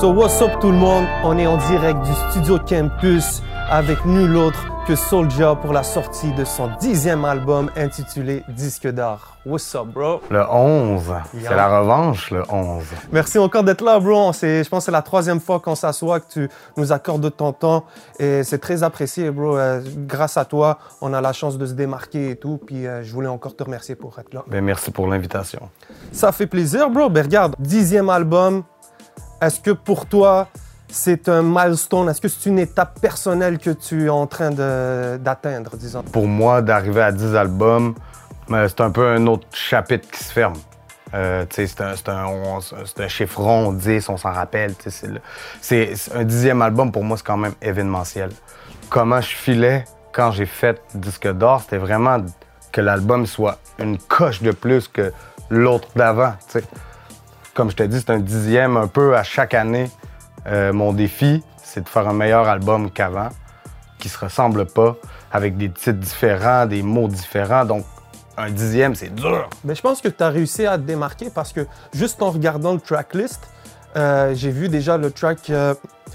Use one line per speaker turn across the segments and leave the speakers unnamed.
So what's up tout le monde? On est en direct du studio Campus avec nul autre que Soulja pour la sortie de son dixième album intitulé Disque d'art. What's up, bro?
Le 11.
Yeah.
C'est la revanche, le 11.
Merci encore d'être là, bro. Je pense que c'est la troisième fois qu'on s'assoit, que tu nous accordes de ton temps. Et c'est très apprécié, bro. Euh, grâce à toi, on a la chance de se démarquer et tout. Puis euh, je voulais encore te remercier pour être là.
Ben, merci pour l'invitation.
Ça fait plaisir, bro. Ben regarde, dixième album. Est-ce que pour toi, c'est un milestone? Est-ce que c'est une étape personnelle que tu es en train d'atteindre, disons?
Pour moi, d'arriver à 10 albums, euh, c'est un peu un autre chapitre qui se ferme. Euh, c'est un, un- chiffre rond, 10, on s'en rappelle. C'est un dixième album, pour moi, c'est quand même événementiel. Comment je filais quand j'ai fait Disque d'or, c'était vraiment que l'album soit une coche de plus que l'autre d'avant. Comme je te dis, c'est un dixième un peu à chaque année. Euh, mon défi, c'est de faire un meilleur album qu'avant, qui se ressemble pas, avec des titres différents, des mots différents. Donc, un dixième, c'est dur.
Ben, je pense que tu as réussi à te démarquer parce que juste en regardant le tracklist, euh, j'ai vu déjà le track euh,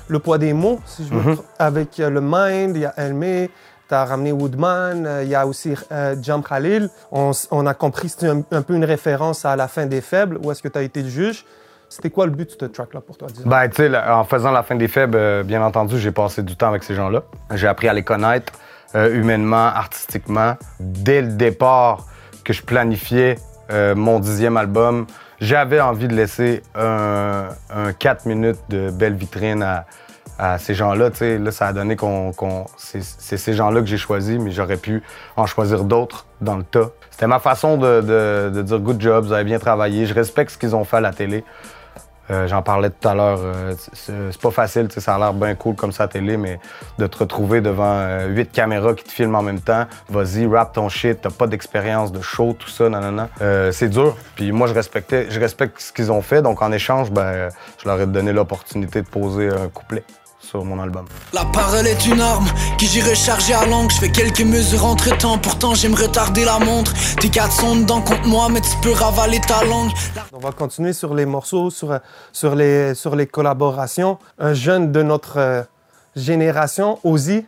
Le poids des mots, si je me
Mhm.
avec le Mind, il y a Elmé, tu as ramené Woodman, il y a aussi Jam Khalil. On, a compris que c'était un, un peu une référence à La fin des faibles, où est-ce que tu as été le juge? C'était quoi le but de ce track-là pour toi?
Ben, tu sais, en faisant la fin des faibles, euh, bien entendu, j'ai passé du temps avec ces gens-là. J'ai appris à les connaître euh, humainement, artistiquement. Dès le départ que je planifiais euh, mon dixième album, j'avais envie de laisser un, un 4 minutes de belle vitrine à, ces gens-là. Là, ça a donné qu'on. c'est ces gens-là que j'ai choisis, mais j'aurais pu en choisir d'autres dans le tas. C'était ma façon de- de dire good job, vous avez bien travaillé. Je respecte ce qu'ils ont fait à la télé. Euh, J'en parlais tout à l'heure. euh, c'est pas facile, ça a l'air bien cool comme ça à télé, mais de te retrouver devant euh, huit caméras qui te filment en même temps, vas-y, rap ton shit, t'as pas d'expérience de show, tout ça, nanana. Euh, c'est dur. Puis moi, je respectais, je respecte ce qu'ils ont fait, donc en échange, ben, je leur ai donné l'opportunité de poser un couplet sur mon album.
La parole est une arme qui j'irai charger à langue. Je fais quelques mesures entre temps, pourtant j'aime retarder la montre. Tes quatre sont dedans contre moi, mais tu peux ravaler ta langue.
On va continuer sur les morceaux, sur, sur, les, sur les collaborations. Un jeune de notre euh, génération, Ozzy,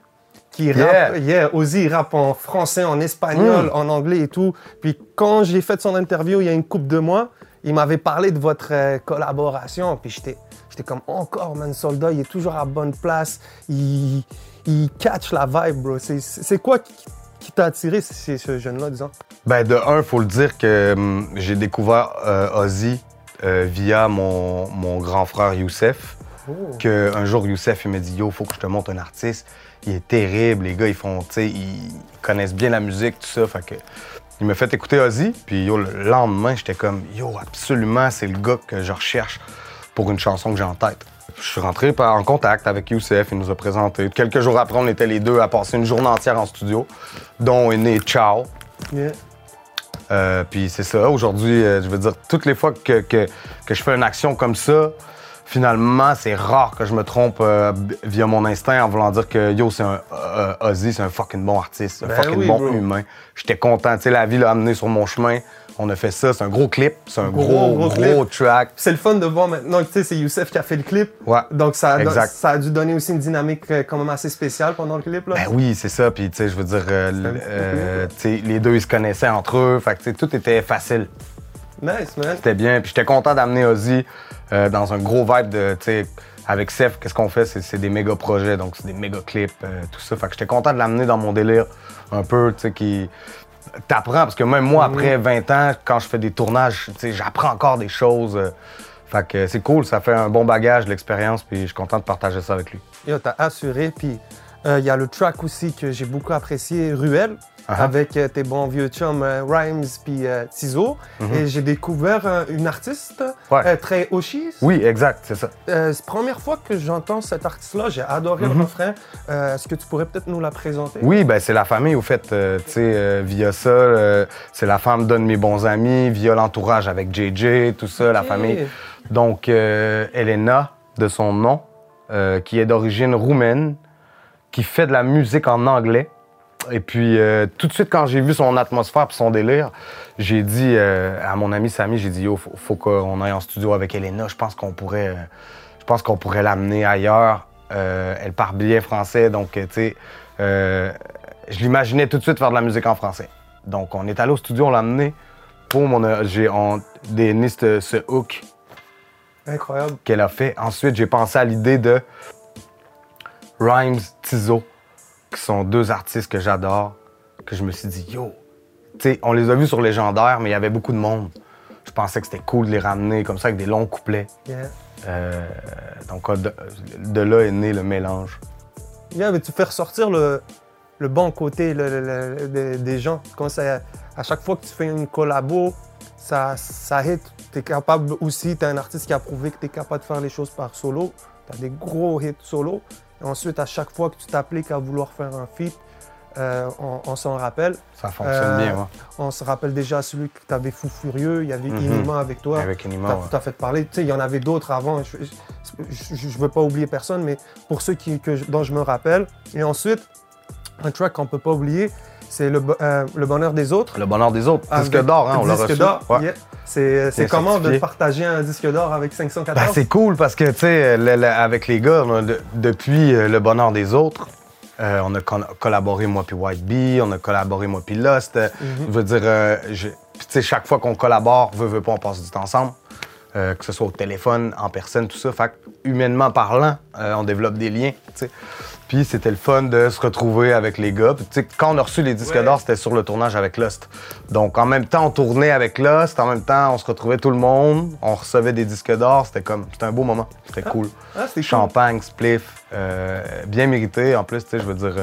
qui
Yeah.
rappe, yeah, Ozzy rappe en français, en espagnol, en anglais et tout. Puis quand j'ai fait son interview il y a une couple de mois, il m'avait parlé de votre euh, collaboration. Puis j'étais, j'étais comme encore, man, soldat, il est toujours à bonne place. Il, il catch la vibe, bro. C'est, quoi qui, qui t'a attiré, ce, ce jeune-là, disons?
Ben, de un, faut le dire que hum, j'ai découvert euh, Ozzy euh, via mon, mon grand frère Youssef. Que un jour, Youssef, il m'a dit Yo, faut que je te montre un artiste. Il est terrible. Les gars, ils font, tu sais, ils connaissent bien la musique, tout ça. Fait que. Il m'a fait écouter Ozzy, puis yo, le lendemain, j'étais comme Yo, absolument, c'est le gars que je recherche pour une chanson que j'ai en tête. Je suis rentré en contact avec Youssef, il nous a présenté. Quelques jours après, on était les deux à passer une journée entière en studio, dont est né Ciao.
Yeah.
Euh, puis c'est ça. Aujourd'hui, euh, je veux dire, toutes les fois que, que, que je fais une action comme ça, finalement, c'est rare que je me trompe euh, via mon instinct en voulant dire que yo, c'est un Ozzy, c'est un fucking bon artiste, un
Ben
fucking
oui,
bon
bro.
humain. J'étais content. Tu sais, la vie l'a amené sur mon chemin. On a fait ça. C'est un gros clip. C'est un
Gros,
gros,
gros
gros,
clip.
track.
C'est le fun de voir maintenant que tu sais, c'est Youssef qui a fait le clip.
Ouais.
Donc ça a,
Exact.
ça a dû donner aussi une dynamique euh, quand même assez spéciale pendant le clip. Là.
Ben oui, c'est ça. Puis, tu sais, je veux dire, euh, euh, les deux, ils se connaissaient entre eux. Fait que, tout était facile.
Nice, man.
C'était bien. Puis j'étais content d'amener Ozzy euh, dans un gros vibe de, tu sais, avec Seth, qu'est-ce qu'on fait? C'est, c'est des méga projets, donc c'est des méga clips, euh, tout ça. Fait que j'étais content de l'amener dans mon délire un peu, tu sais, qui. T'apprends, parce que même moi, après 20 ans, quand je fais des tournages, j'apprends encore des choses. euh, fait que c'est cool, ça fait un bon bagage, l'expérience, puis je suis content de partager ça avec lui.
Yo, t'as assuré. Puis euh, il y a le track aussi que j'ai beaucoup apprécié,
Uh-huh.
avec euh, tes bons vieux chums euh, Rhymes puis euh, Tizo. Et j'ai découvert une artiste.
Ouais.
très Oshis.
Oui, exact, c'est ça.
C'est la première fois que j'entends cet artiste-là. J'ai adoré le refrain. Est-ce que tu pourrais peut-être nous la présenter?
Oui, ben c'est la famille, au fait. tu sais, via ça, c'est la femme donne mes bons amis, via l'entourage avec JJ, tout ça, la famille. Donc, Elena, de son nom, qui est d'origine roumaine, qui fait de la musique en anglais. Et puis, euh, tout de suite, quand j'ai vu son atmosphère et son délire, j'ai dit euh, à mon ami Samy, j'ai dit, yo, faut, faut qu'on aille en studio avec Elena. Je pense qu'on pourrait, euh, je pense qu'on pourrait l'amener ailleurs. Elle parle bien français, donc, tu sais, je l'imaginais tout de suite faire de la musique en français. Donc, on est allé au studio, on l'a amené. Boum, on a, j'ai ce hook
Incroyable.
qu'elle a fait. Ensuite, j'ai pensé à l'idée de Rhymes, Tizo, qui sont deux artistes que j'adore, que je me suis dit, yo, tu sais, on les a vus sur Légendaire, mais il y avait beaucoup de monde. Je pensais que c'était cool de les ramener comme ça avec des longs couplets.
Yeah.
Euh, donc, de, de là est né le mélange.
Yeah, mais tu fais ressortir le, le bon côté le- le- le- des- des gens. Quand ça, à chaque fois que tu fais une collabo, ça, ça hit. Tu es capable aussi, tu es un artiste qui a prouvé que tu es capable de faire les choses par solo. Tu as des gros hits solo. Ensuite, à chaque fois que tu t'appliques à vouloir faire un feat, euh, on, on s'en rappelle.
Ça fonctionne
Euh,
bien, ouais.
On se rappelle déjà celui que tu avais Fou Furieux, il y avait
Mhm.
Inima avec toi.
Avec Enima,
T'as
ouais.
t'as fait parler. Tu sais, il y en avait d'autres avant. Je ne veux pas oublier personne, mais pour ceux qui, que dont je me rappelle. Et ensuite, un track qu'on peut pas oublier, c'est le, euh, le bonheur des autres.
Le bonheur des autres. Disque d'or, hein, on l'a
Disque
reçu.
d'or,
Ouais.
yeah. C'est comment de partager un disque d'or avec 514?
Ben, c'est cool parce que, tu sais, le- le- avec les gars, de- depuis euh, Le Bonheur des Autres, euh, on a collaboré, moi puis White Bee, on a collaboré, moi puis Lost. Euh, Je veux dire, euh, je- puis tu sais, chaque fois qu'on collabore, veut, veut pas, on passe du temps ensemble. Euh, que ce soit au téléphone, en personne, tout ça. Fait que, humainement parlant, euh, on développe des liens, tu sais. Puis c'était le fun de se retrouver avec les gars. Puis, quand on a reçu les disques
Ouais.
d'or, c'était sur le tournage avec Lost. Donc en même temps, on tournait avec Lost, en même temps, on se retrouvait tout le monde, on recevait des disques d'or. C'était comme, c'était un beau moment. C'était cool.
Ah, c'était cool.
Champagne, spliff, euh, bien mérité. En plus, je veux dire,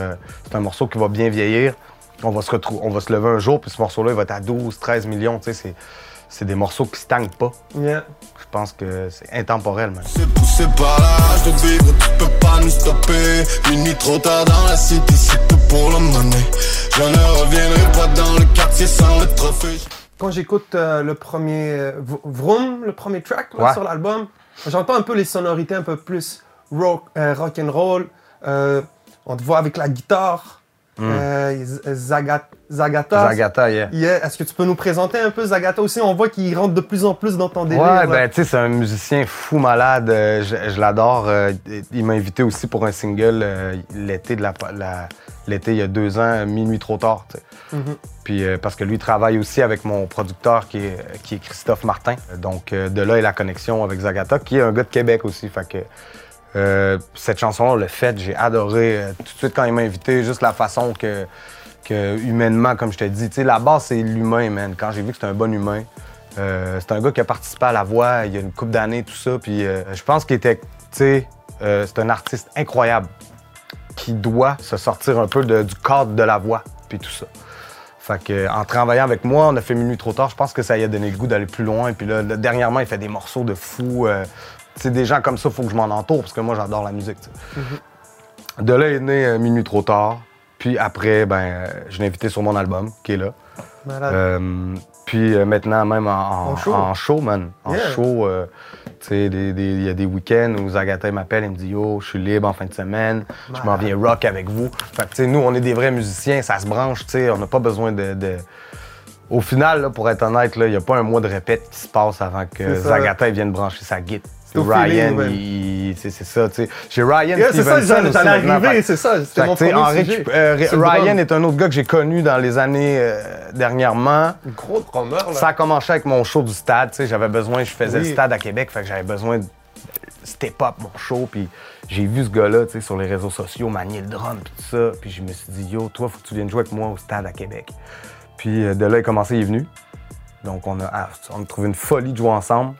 c'est un morceau qui va bien vieillir. On va se on va se lever un jour, puis ce morceau-là, il va être à 12, 13 millions. Tu sais, c'est, c'est des morceaux qui stagnent pas.
Yeah.
Je pense que c'est intemporel, man.
C'est poussé par la rage de vivre, tu peux pas nous stopper. Minuit trop tard dans la city, c'est tout pour la monnaie. Je ne reviendrai pas dans le quartier sans le trophée.
Quand j'écoute euh, le premier euh, Vroom, le premier track là,
Ouais.
sur l'album, j'entends un peu les sonorités un peu plus rock, euh, rock and roll. Euh, on te voit avec la guitare. Euh, Zaga- Zagata.
Zagata, yeah.
Yeah. Est-ce que tu peux nous présenter un peu Zagata aussi? On voit qu'il rentre de plus en plus dans ton délire.
Ouais, ben, tu sais, c'est un musicien fou malade. euh, je je l'adore. euh, il m'a invité aussi pour un single l'été de la, la- l'été il y a deux ans, minuit trop tard.
Mhm.
Puis euh, parce que lui il travaille aussi avec mon producteur qui est, qui est Christophe Martin. Donc euh, de là est la connexion avec Zagata, qui est un gars de Québec aussi. Fait que euh, cette chanson-là, le fait, j'ai adoré euh, tout de suite quand il m'a invité, juste la façon que, que humainement, comme je te dis, la base c'est l'humain, man. Quand j'ai vu que c'était un bon humain, euh, c'est un gars qui a participé à la voix il y a une couple d'années, tout ça. Puis euh, je pense qu'il était, tu sais, c'est un artiste incroyable qui doit se sortir un peu du cadre de la voix, puis tout ça. Fait que, en travaillant avec moi, on a fait Minuit trop tard. Je pense que ça y a donné le goût d'aller plus loin. Puis là, dernièrement, il fait des morceaux de fou. Sais, des gens comme ça, il faut que je m'en entoure parce que moi, j'adore la musique. sais. De là est né euh, Minuit trop tard. Puis après, ben, euh, je l'ai invité sur mon album, qui est là. Euh, puis euh, maintenant, même en, en-
En show.
en show, man. En
Yeah.
show, euh, il y a des week-ends où Zagata m'appelle, il me dit Yo, je suis libre en fin de semaine, je m'en viens rock avec vous. Fait que, nous, on est des vrais musiciens, ça se branche, on n'a pas besoin de. de- Au final, là, pour être honnête, il n'y a pas un mois de répète qui se passe avant que
C'est.
Zagata vienne brancher sa guitare. Ryan, c'est ça, tu sais. J'ai Ryan
Yeah, c'est ça,
Stevenson
j'allais
aussi
arriver, c'est ça. C'était mon premier sujet.
euh, Ryan est un autre gars que j'ai connu dans les années euh, dernièrement.
Gros drummer, là.
Ça a commencé avec mon show du stade. tu sais, J'avais besoin, je faisais
Oui.
le stade à Québec, fait que j'avais besoin de step up mon show. Puis j'ai vu ce gars-là tu sais, sur les réseaux sociaux manier le drum puis tout ça. Puis je me suis dit, yo, toi, faut que tu viennes jouer avec moi au stade à Québec. Puis euh, de là, il a commencé, il est venu. Donc on a, ah, on a trouvé une folie de jouer ensemble.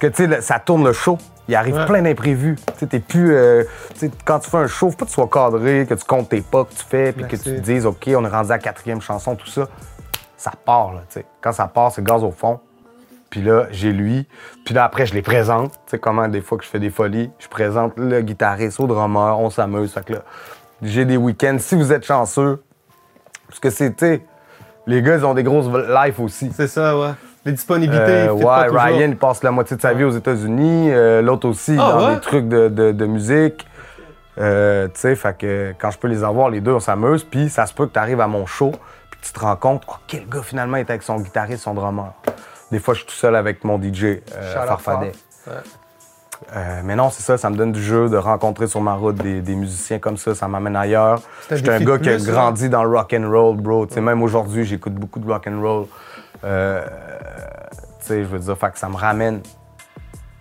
Parce que tu sais, ça tourne le show. Il arrive
Ouais.
plein d'imprévus. Tu sais, t'es plus. euh, quand tu fais un show, faut pas que tu sois cadré, que tu comptes tes pas que tu fais, puis que tu te dises, OK, on est rendu à la quatrième chanson, tout ça. Ça part, là, tu sais. Quand ça part, c'est gaz au fond. Puis là, j'ai lui. Puis là, après, je les présente. Tu sais, comment des fois que je fais des folies, je présente le guitariste au drummer, on s'amuse. Fait que là, j'ai des week-ends. Si vous êtes chanceux, parce que c'est, tu sais, les gars, ils ont des grosses lives aussi.
C'est ça, ouais. Les disponibilités,
Euh,
pas
ouais. Ryan, il passe la moitié de sa vie aux États-Unis. euh, L'autre aussi,
Ah,
dans
ouais?
des trucs de, de- de musique. Euh, tu sais, fait que quand je peux les avoir, les deux, on s'amuse. Puis ça se peut que tu arrives à mon show, puis tu te rends compte, oh, quel gars finalement est avec son guitariste, son drummer. Des fois, je suis tout seul avec mon DJ,
out
Farfadet.
Ouais.
Euh, mais non, c'est ça, ça me donne du jeu de rencontrer sur ma route des, des musiciens comme ça, ça m'amène ailleurs.
C'est un
J'étais un gars qui a
plus,
grandi dans le rock and roll, bro. Tu sais, même aujourd'hui, j'écoute beaucoup de rock and roll. Euh, tu sais, je veux dire, fait que ça me ramène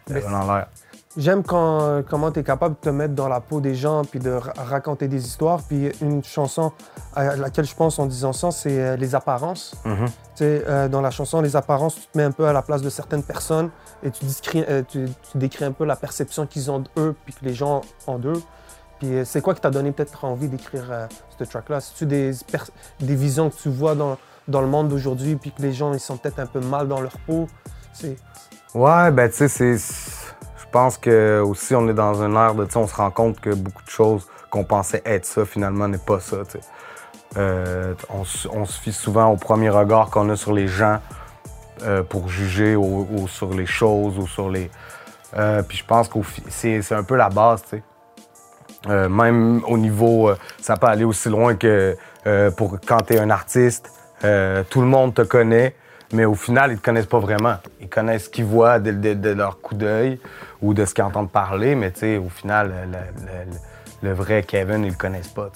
Mais
dans l'air.
J'aime quand, euh, comment tu es capable de te mettre dans la peau des gens puis de ra- raconter des histoires. Puis une chanson à laquelle je pense en disant ça, c'est euh, Les apparences.
Mhm.
Tu sais, euh, dans la chanson Les apparences, tu te mets un peu à la place de certaines personnes et tu, discris- tu, tu décris un peu la perception qu'ils ont d'eux puis que les gens ont d'eux. Puis c'est quoi qui t'a donné peut-être envie d'écrire ce track-là? C'est-tu des visions que tu vois dans, dans le monde d'aujourd'hui puis que les gens ils sont peut-être un peu mal dans leur peau?
Ouais, ben tu sais, c'est. Je pense que aussi on est dans une ère de, tu sais, on se rend compte que beaucoup de choses qu'on pensait être ça finalement n'est pas ça. Euh, on, se- fie souvent au premier regard qu'on a sur les gens euh, pour juger ou, sur les choses ou sur les. Euh, puis je pense que c'est un peu la base, tu sais. Même au niveau, ça peut aller aussi loin que pour quand tu es un artiste, euh, tout le monde te connaît, mais au final, ils te connaissent pas vraiment. Ils connaissent ce qu'ils voient de, leur coup d'œil ou de ce qu'ils entendent parler, mais au final, le, vrai Kevin, ils le connaissent pas.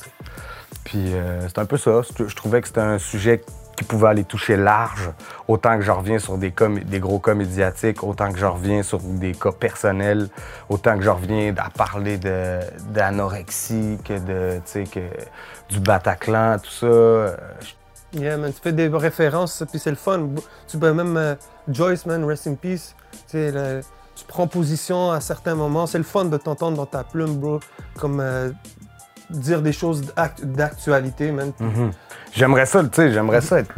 Puis euh, c'est un peu ça. Je trouvais que c'était un sujet qui pouvait aller toucher large, autant que je reviens sur des, des gros cas médiatiques, autant que je reviens sur des cas personnels, autant que je reviens à parler d'anorexie, que de, que du Bataclan, tout ça. Euh,
Yeah, man, tu fais des références, puis c'est le fun. Tu peux même euh, Joyce, man, rest in peace. Tu sais, le- tu prends position à certains moments. C'est le fun de t'entendre dans ta plume, bro. Comme euh, dire des choses d'act- d'actualité, man.
Mhm. J'aimerais ça, tu sais, j'aimerais ça être,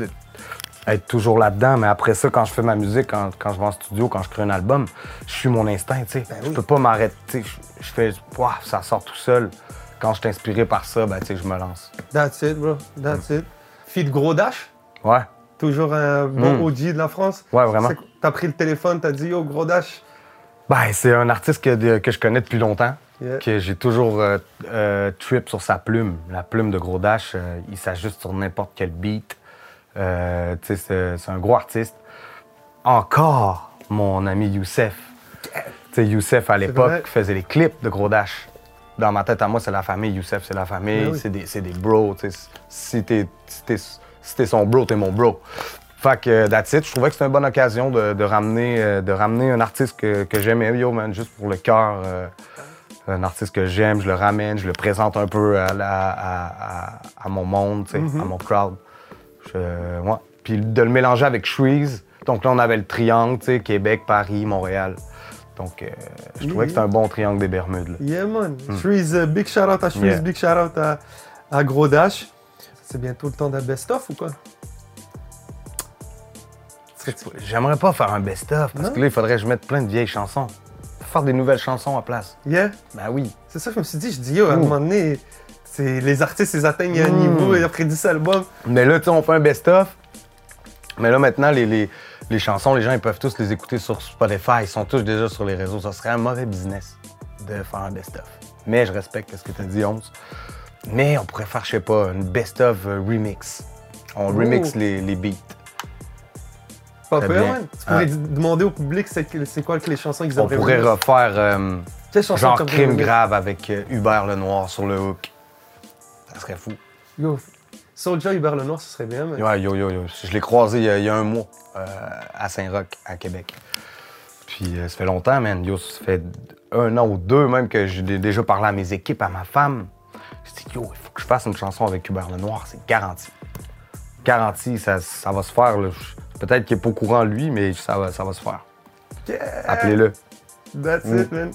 être toujours là-dedans, mais après ça, quand je fais ma musique, quand, quand je vais en studio, quand je crée un album, je suis mon instinct, tu sais.
Ben
Je peux pas m'arrêter, je, fais, Ouah, ça sort tout seul. Quand je suis inspiré par ça, ben, tu sais, je me lance.
That's it, bro. That's it. Feed Gros Dash,
Ouais,
toujours un bon
Mm.
OG de la France.
ouais, vraiment.
T'as pris le téléphone, t'as dit, yo, Gros Dash.
Ben, c'est un artiste que, que je connais depuis longtemps,
Yeah.
que j'ai toujours euh, euh, trip sur sa plume. La plume de Gros Dash, euh, il s'ajuste sur n'importe quel beat. Euh, tu sais, c'est, un gros artiste. Encore mon ami Youssef. Tu sais, Youssef, à l'époque, faisait les clips de Gros Dash. Dans ma tête, à moi, c'est la famille. Youssef, c'est la famille.
Ben oui.
C'est, des, c'est des bros. Si t'es, si, si son bro, t'es mon bro. Fait que, euh, that's it. Je trouvais que c'était une bonne occasion de, de ramener, euh, de ramener un artiste que, que j'aimais, yo, man, juste pour le cœur. euh, un artiste que j'aime, je le ramène, je le présente un peu à, la- à, à- à mon monde,
Mm-hmm.
à mon crowd. Je, ouais. Puis de le mélanger avec Shreeze. Donc là, on avait le triangle, Québec, Paris, Montréal. Donc, euh, je trouvais que c'était un bon triangle des Bermudes. là.
Yeah, man. Shreeze, euh, big shout out à Shreeze.
Yeah.
big shout out à, à Gros Dash. C'est bientôt le temps d'un best-of ou quoi?
J'aimerais pas faire un best-of, parce
Non?
que là, il faudrait que je mette plein de vieilles chansons. Faire des nouvelles chansons à place.
Yeah?
Ben oui.
C'est ça que je me suis dit. Je dis, yo, à un
Mm.
moment donné, les artistes, ils atteignent un
Mm.
niveau et après 10 albums.
Mais là, tu sais, on fait un best-of. Mais là, maintenant, les, les- les chansons, les gens, ils peuvent tous les écouter sur Spotify. Ils sont tous déjà sur les réseaux. Ça serait un mauvais business de faire un best-of. Mais je respecte ce que tu as dit, 11. Mais on pourrait faire, je sais pas, une best-of euh, remix. On remix les, les beats.
Pas peur,
bien.
man. Tu pourrais
Ah.
demander au public c'est quoi que les chansons qu'ils
On
aimeraient
pourrait
remix.
refaire euh, genre Crime grave avec euh, Hubert Lenoir sur le hook. Ça serait fou.
Yo, Soulja Hubert Lenoir, ce serait bien, man.
Ouais, yo, yo, yo. Je l'ai croisé il y, a, il y a un mois euh, à Saint-Roch, à Québec. Puis euh, ça fait longtemps, man. Yo, ça fait un an ou deux même que j'ai dé- déjà parlé à mes équipes, à ma femme. J'ai dit, yo, il faut que je fasse une chanson avec Hubert Lenoir, c'est garanti. Garanti, ça, ça va se faire. Peut-être qu'il n'est pas au courant, lui, mais ça va, ça va se faire.
Yeah.
Appelez-le.
That's
Mm.
it, man.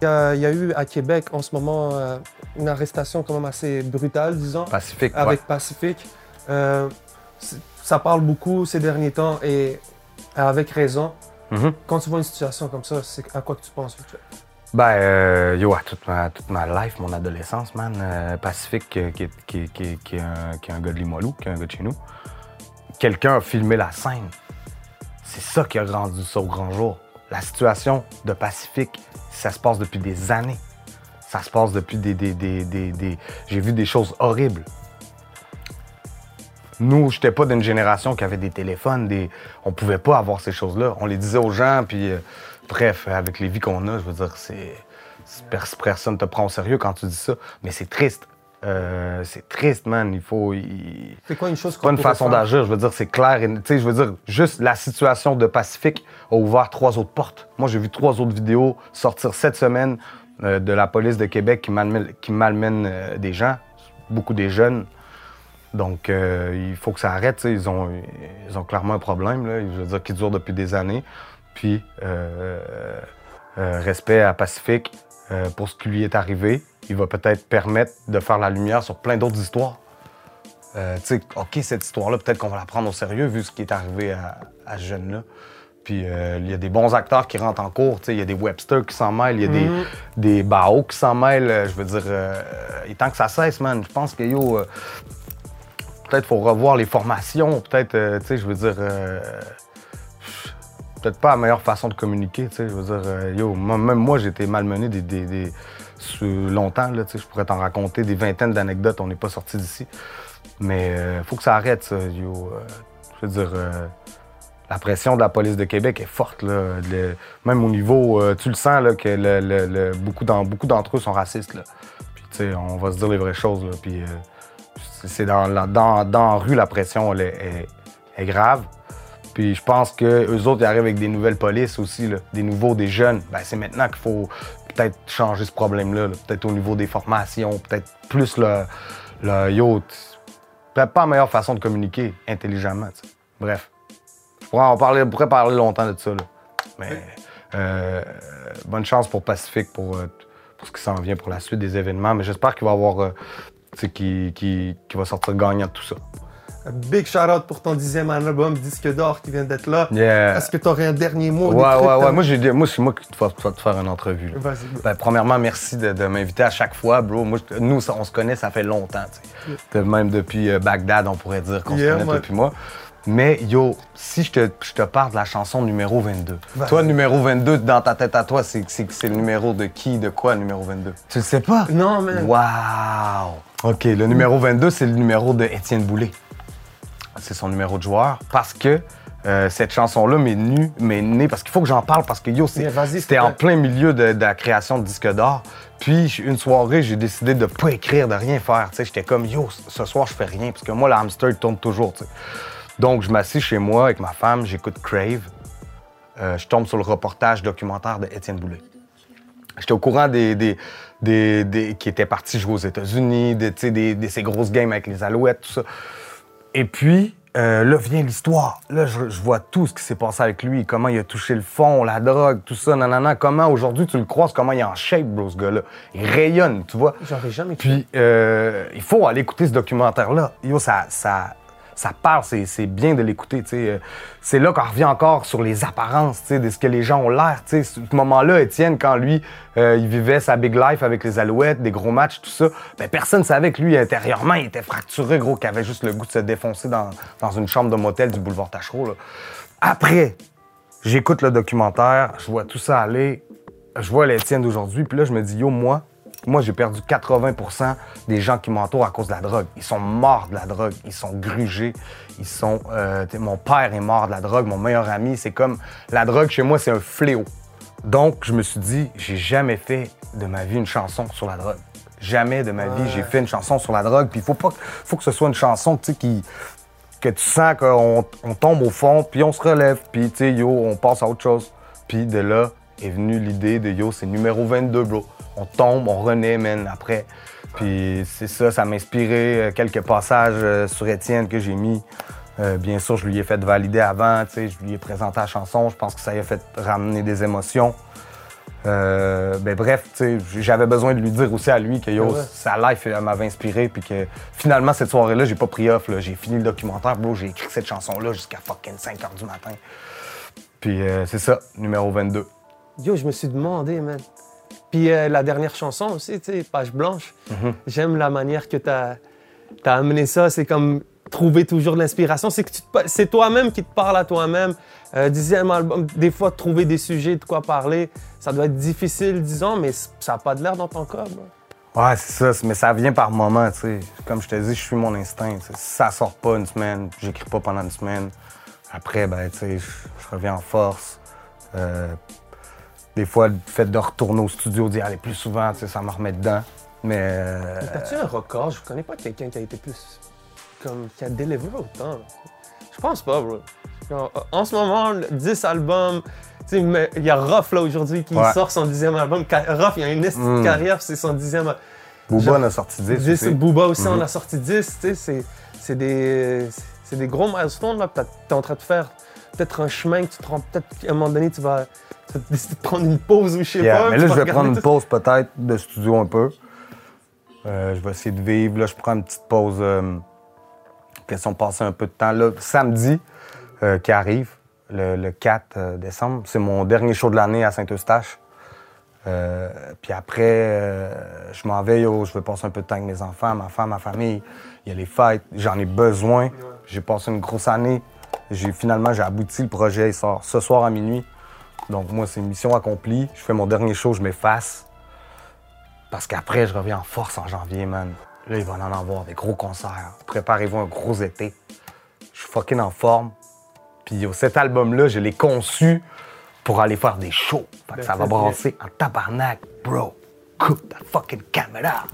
Il y, a, il y a eu à Québec en ce moment euh, une arrestation quand même assez brutale, disons,
Pacifique,
avec
ouais.
Pacifique. Euh, ça parle beaucoup ces derniers temps et avec raison.
Mhm.
Quand tu vois une situation comme ça, c'est à quoi que tu penses?
Ben, euh, yo, à toute ma, toute ma life, mon adolescence, man, Pacifique, qui, est- qui, qui, qui est un, qui est un gars de Limoilou, qui est un gars de chez nous, quelqu'un a filmé la scène. C'est ça qui a rendu ça au grand jour. La situation de Pacifique, ça se passe depuis des années. Ça se passe depuis des. J'ai vu des choses horribles. Nous, j'étais pas d'une génération qui avait des téléphones, des... on pouvait pas avoir ces choses-là. On les disait aux gens, puis euh, bref, avec les vies qu'on a, je veux dire, c'est c'est- pers- personne te prend au sérieux quand tu dis ça, mais c'est triste. Euh, c'est triste, man. Il faut. il-
C'est quoi une chose
c'est pas une façon d'agir, je veux dire, c'est clair. et- Tu sais, je veux dire, juste la situation de Pacifique a ouvert trois autres portes. Moi, j'ai vu trois autres vidéos sortir cette semaine euh, de la police de Québec qui malmène, qui malmène euh, des gens, beaucoup des jeunes. Donc, il faut que ça arrête. Ils ont, ils ont clairement un problème, là, je veux dire, qui dure depuis des années. Puis, respect à Pacifique euh, pour ce qui lui est arrivé. Il va peut-être permettre de faire la lumière sur plein d'autres histoires. Euh, tu sais, OK, cette histoire-là, peut-être qu'on va la prendre au sérieux vu ce qui est arrivé à, à ce jeune-là. Puis euh, il y a des bons acteurs qui rentrent en cours. tu sais, Il y a des Webster qui s'en mêlent, il y a des, des Bao qui s'en mêlent. Je veux dire, euh, est temps que ça cesse, man. Je pense que, yo, euh, peut-être faut revoir les formations. Peut-être, tu sais, je veux dire, peut-être pas la meilleure façon de communiquer. tu sais, Je veux dire, euh, yo, même moi, j'ai été malmené des, longtemps. Là, tu sais, je pourrais t'en raconter des vingtaines d'anecdotes. On n'est pas sorti d'ici. Mais euh, faut que ça arrête, yo. Euh, je veux dire, euh, la pression de la police de Québec est forte. Là. Même au niveau, tu le sens, là, que beaucoup, d'en- beaucoup d'entre eux sont racistes. Puis, tu sais, on va se dire les vraies choses. Puis, c'est- dans, la- rue, la pression, elle est grave. Puis je pense que eux autres, ils arrivent avec des nouvelles polices aussi, là, des nouveaux, des jeunes. Ben, c'est maintenant qu'il faut peut-être changer ce problème-là. là. Peut-être au niveau des formations, peut-être plus le, le yo, t- Peut-être pas la meilleure façon de communiquer intelligemment. Bref. Je pourrais en parler, on pourrait parler longtemps de ça. Là. Mais euh, bonne chance pour Pacifique pour, euh, pour ce qui s'en vient pour la suite des événements. Mais j'espère qu'il va avoir. euh, va sortir gagnant de tout ça.
Big shout out pour ton dixième album, disque d'or qui vient d'être là.
Yeah.
Est-ce que tu aurais un dernier mot?
Ouais, ouais, ouais. Moi, j'ai dit- moi, c'est moi qui dois te faire une entrevue.
Vas-y.
Ben, premièrement, merci de, de m'inviter à chaque fois, bro. Moi, nous, on se connaît, ça fait longtemps. Même depuis euh, Bagdad, on pourrait dire qu'on
Yeah,
se connaît depuis moi. Mais yo, si je te, je te parle de la chanson numéro 22.
Vas-y.
Toi, numéro 22, dans ta tête à toi, c'est c'est- c'est le numéro de qui, de quoi, numéro 22? Tu le sais pas?
Non, man.
Wow! OK, le numéro 22, c'est le numéro de Étienne Boulay. C'est son numéro de joueur parce que euh, cette chanson-là m'est nue, m'est née parce qu'il faut que j'en parle parce que yo, c'était en plein milieu de, de la création de disque d'or. Puis une soirée, j'ai décidé de pas écrire, de rien faire. J'étais comme yo, ce soir je fais rien parce que moi le hamster il tourne toujours. Donc je m'assis chez moi avec ma femme, j'écoute Crave. Euh, je tombe sur le reportage documentaire de Étienne Boulay. J'étais au courant des, des, des, des- qui étaient partis jouer aux États-Unis, de, des, des- ces grosses games avec les Alouettes, tout ça. Et puis, euh, là vient l'histoire. Là, je, je vois tout ce qui s'est passé avec lui, comment il a touché le fond, la drogue, tout ça, nanana. Comment aujourd'hui tu le croises, comment il est en shape, bro, ce gars-là. Il rayonne, tu vois.
J'aurais jamais
Puis, euh, il faut aller écouter ce documentaire-là. Yo, ça, ça, ça parle, c'est, bien de l'écouter. Euh, C'est là qu'on revient encore sur les apparences, de ce que les gens ont l'air. Ce moment-là, Étienne, quand lui, euh, il vivait sa big life avec les Alouettes, des gros matchs, tout ça, ben personne savait que lui, intérieurement, il était fracturé, gros, qu'il avait juste le goût de se défoncer dans, une chambre de motel du boulevard Tachereau. Après, j'écoute le documentaire, je vois tout ça aller, je vois l'Étienne d'aujourd'hui, puis là, je me dis, yo, moi, moi, j'ai perdu 80% des gens qui m'entourent à cause de la drogue. Ils sont morts de la drogue, ils sont grugés, ils sont... euh, mon père est mort de la drogue, mon meilleur ami, c'est comme... La drogue, chez moi, c'est un fléau. Donc, je me suis dit, j'ai jamais fait de ma vie une chanson sur la drogue. Jamais de ma vie, j'ai fait une chanson sur la drogue. Puis il faut pas, que- faut que ce soit une chanson, tu sais, qui que tu sens qu'on on tombe au fond, puis on se relève, puis tu sais, yo, on passe à autre chose. Puis de là est venue l'idée de yo, c'est numéro 22, bro. On tombe, on renaît, man, après. Puis c'est ça, ça m'a inspiré euh, quelques passages euh, sur Étienne que j'ai mis. Euh, bien sûr, je lui ai fait valider avant, tu sais, je lui ai présenté la chanson. Je pense que ça lui a fait ramener des émotions. Euh, ben bref, tu sais, j'avais besoin de lui dire aussi à lui que yo, sa life m'avait inspiré, puis que finalement, cette soirée-là, j'ai pas pris off. J'ai fini le documentaire, bro, j'ai écrit cette chanson-là jusqu'à fucking 5 h du matin. Puis euh, c'est ça, numéro 22.
Yo, je me suis demandé, man. Puis euh, la dernière chanson aussi, tu sais, Page Blanche.
Mhm.
J'aime la manière que tu as, amené ça. C'est comme. trouver toujours de l'inspiration. C'est que tu te pa- c'est toi-même qui te parle à toi-même. Euh, dixième album, des fois, trouver des sujets de quoi parler, ça doit être difficile, disons, mais ça n'a pas de l'air dans ton corps.
Ouais, c'est ça, mais ça vient par moment, tu sais. Comme je te dis, je suis mon instinct. Si ça sort pas une semaine, j'écris pas pendant une semaine. Après, ben, tu sais, je reviens en force. Euh, des fois, le fait de retourner au studio, d'y aller plus souvent, ça me remet dedans. Mais euh,
T'as-tu un record? Je connais pas quelqu'un qui a été plus. comme. qui a délivré autant. Je pense pas, bro. Genre, En ce moment, le 10 albums. Tu sais, mais il y a Ruff là aujourd'hui qui
Ouais.
sort son dixième album. Ruff, il a une
Mm.
carrière, c'est son dixième.
Booba
genre,
en a sorti 10.
10,
aussi.
Booba aussi, on
Mhm.
a sorti 10. Tu sais, c'est- des, c'est des gros milestones là. que T'es en train de faire peut-être un chemin que tu te rends. Peut-être qu'à un moment donné, tu vas, tu vas décider de prendre une pause ou je sais
Yeah,
pas.
mais là, je vais prendre une pause peut-être de studio un peu. Euh, je vais essayer de vivre. Là, je prends une petite pause. Euh, question de passer un peu de temps. Là, samedi euh, qui arrive, le, le 4 euh, décembre, c'est mon dernier show de l'année à Saint-Eustache. Puis après, je m'en vais, yo, je vais passer un peu de temps avec mes enfants, ma femme, ma famille. Il y a les fêtes, j'en ai besoin. J'ai passé une grosse année. J'ai finalement j'ai abouti le projet, il sort ce soir à minuit. Donc moi, c'est une mission accomplie. Je fais mon dernier show, je m'efface. Parce qu'après, je reviens en force en janvier, man. Là, il va en avoir des gros concerts. Préparez-vous un gros été. Je suis fucking en forme. Puis cet album-là, je l'ai conçu pour aller faire des shows. Fait que
Ben,
ça va brasser en tabarnak, bro. Coupe ta fucking caméra.